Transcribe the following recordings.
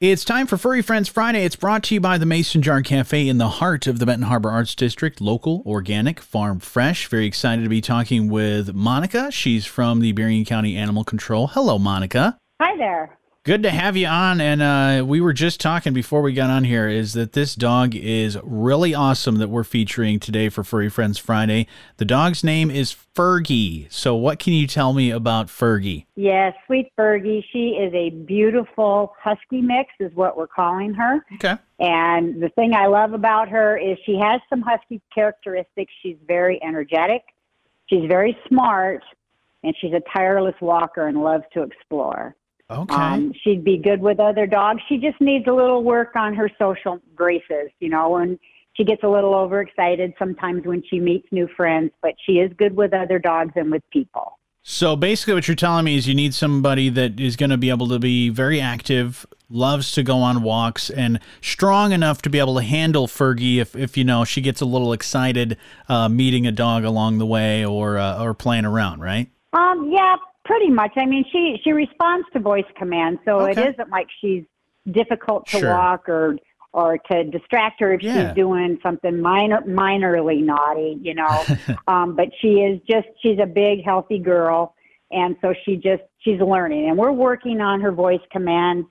It's time for Furry Friends Friday. It's brought to you by the Mason Jar Cafe in the heart of the Benton Harbor Arts District, local, organic, farm fresh. Very excited to be talking with Monica. She's from the Berrien County Animal Control. Hello, Monica. Hi there. Good to have you on. And uh, we were just talking before we got on here is that this dog is really awesome that we're featuring today for Furry Friends Friday. The dog's name is Fergie. So, what can you tell me about Fergie? Yes, sweet Fergie. She is a beautiful husky mix, is what we're calling her. Okay. And the thing I love about her is she has some husky characteristics. She's very energetic, she's very smart, and she's a tireless walker and loves to explore. Okay. Um, she'd be good with other dogs. She just needs a little work on her social graces, you know, and she gets a little overexcited sometimes when she meets new friends, but she is good with other dogs and with people. So basically, what you're telling me is you need somebody that is going to be able to be very active, loves to go on walks, and strong enough to be able to handle Fergie if, if you know she gets a little excited uh, meeting a dog along the way or uh, or playing around, right? Um, yeah, pretty much. I mean, she she responds to voice commands, so Okay. it isn't like she's difficult to Sure. walk or or to distract her if Yeah. she's doing something minor minorly naughty, you know. um, but she is just she's a big healthy girl, and so she just she's learning, and we're working on her voice commands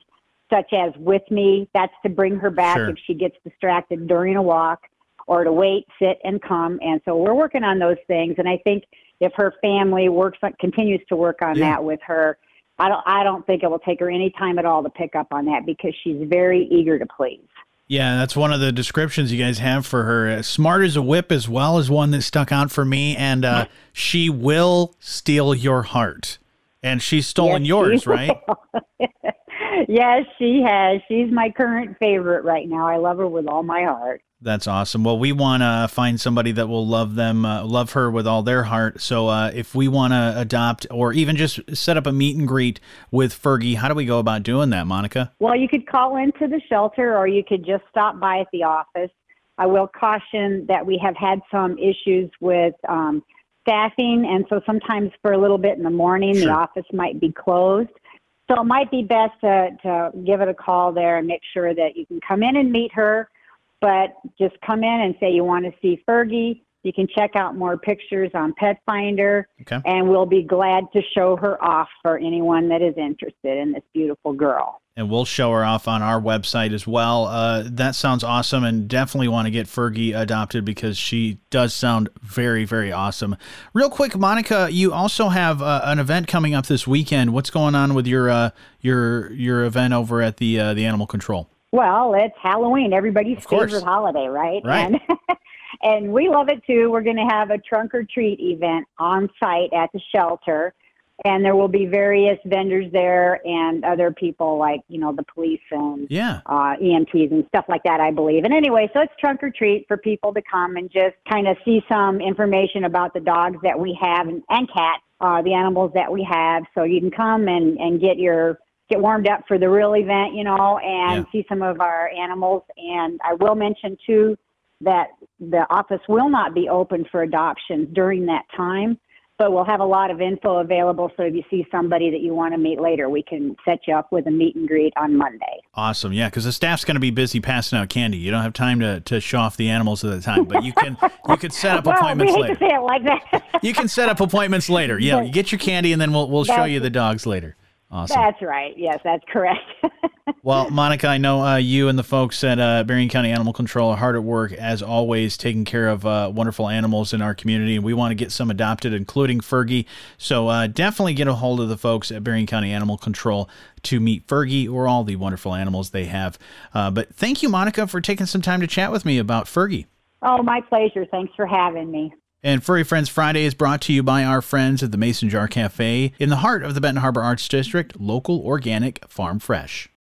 such as with me. That's to bring her back Sure. if she gets distracted during a walk, or to wait, sit, and come. And so we're working on those things. And I think if her family works on, continues to work on Yeah. that with her, I don't I don't think it will take her any time at all to pick up on that because she's very eager to please. Yeah, that's one of the descriptions you guys have for her. Smart as a whip, as well as one that stuck out for me, and uh, she will steal your heart. And she's stolen Yes, yours, right? yes, she has. She's my current favorite right now. I love her with all my heart. That's awesome. Well, we want to find somebody that will love them, uh, love her with all their heart. So, uh, if we want to adopt or even just set up a meet and greet with Fergie, how do we go about doing that, Monica? Well, you could call into the shelter or you could just stop by at the office. I will caution that we have had some issues with um, staffing, and so sometimes for a little bit in the morning, Sure. the office might be closed. So it might be best to, to give it a call there and make sure that you can come in and meet her, but just come in and say you want to see Fergie. You can check out more pictures on Petfinder, Okay. and we'll be glad to show her off for anyone that is interested in this beautiful girl. And we'll show her off on our website as well. Uh, that sounds awesome, and definitely want to get Fergie adopted because she does sound very, very awesome. Real quick, Monica, you also have uh, an event coming up this weekend. What's going on with your uh, your your event over at the uh, the Animal Control? Well, it's Halloween, everybody's favorite holiday, right? Right. And, and we love it too. We're going to have a trunk or treat event on site at the shelter. And there will be various vendors there and other people like, you know, the police and Yeah. uh, EMTs and stuff like that, I believe. And anyway, so it's trunk or treat for people to come and just kind of see some information about the dogs that we have and, and cats, uh, the animals that we have. So you can come and, and get your get warmed up for the real event, you know, and Yeah. see some of our animals. And I will mention too that the office will not be open for adoptions during that time. But we'll have a lot of info available, so if you see somebody that you want to meet later, we can set you up with a meet and greet on Monday. Awesome. Yeah, because the staff's going to be busy passing out candy. You don't have time to, to show off the animals at the time, but you can you can set up Well, we appointments hate later. to say it like that. You can set up appointments later. Yeah, you get your candy and then we'll we'll show you the dogs later. Awesome. that's right. Yes, that's correct. Well, Monica, I know uh, you and the folks at uh, Berrien County Animal Control are hard at work, as always, taking care of uh, wonderful animals in our community. And we want to get some adopted, including Fergie. So uh, definitely get a hold of the folks at Berrien County Animal Control to meet Fergie or all the wonderful animals they have. Uh, but thank you, Monica, for taking some time to chat with me about Fergie. oh, my pleasure. Thanks for having me. And Furry Friends Friday is brought to you by our friends at the Mason Jar Cafe in the heart of the Benton Harbor Arts District, local, organic, farm fresh.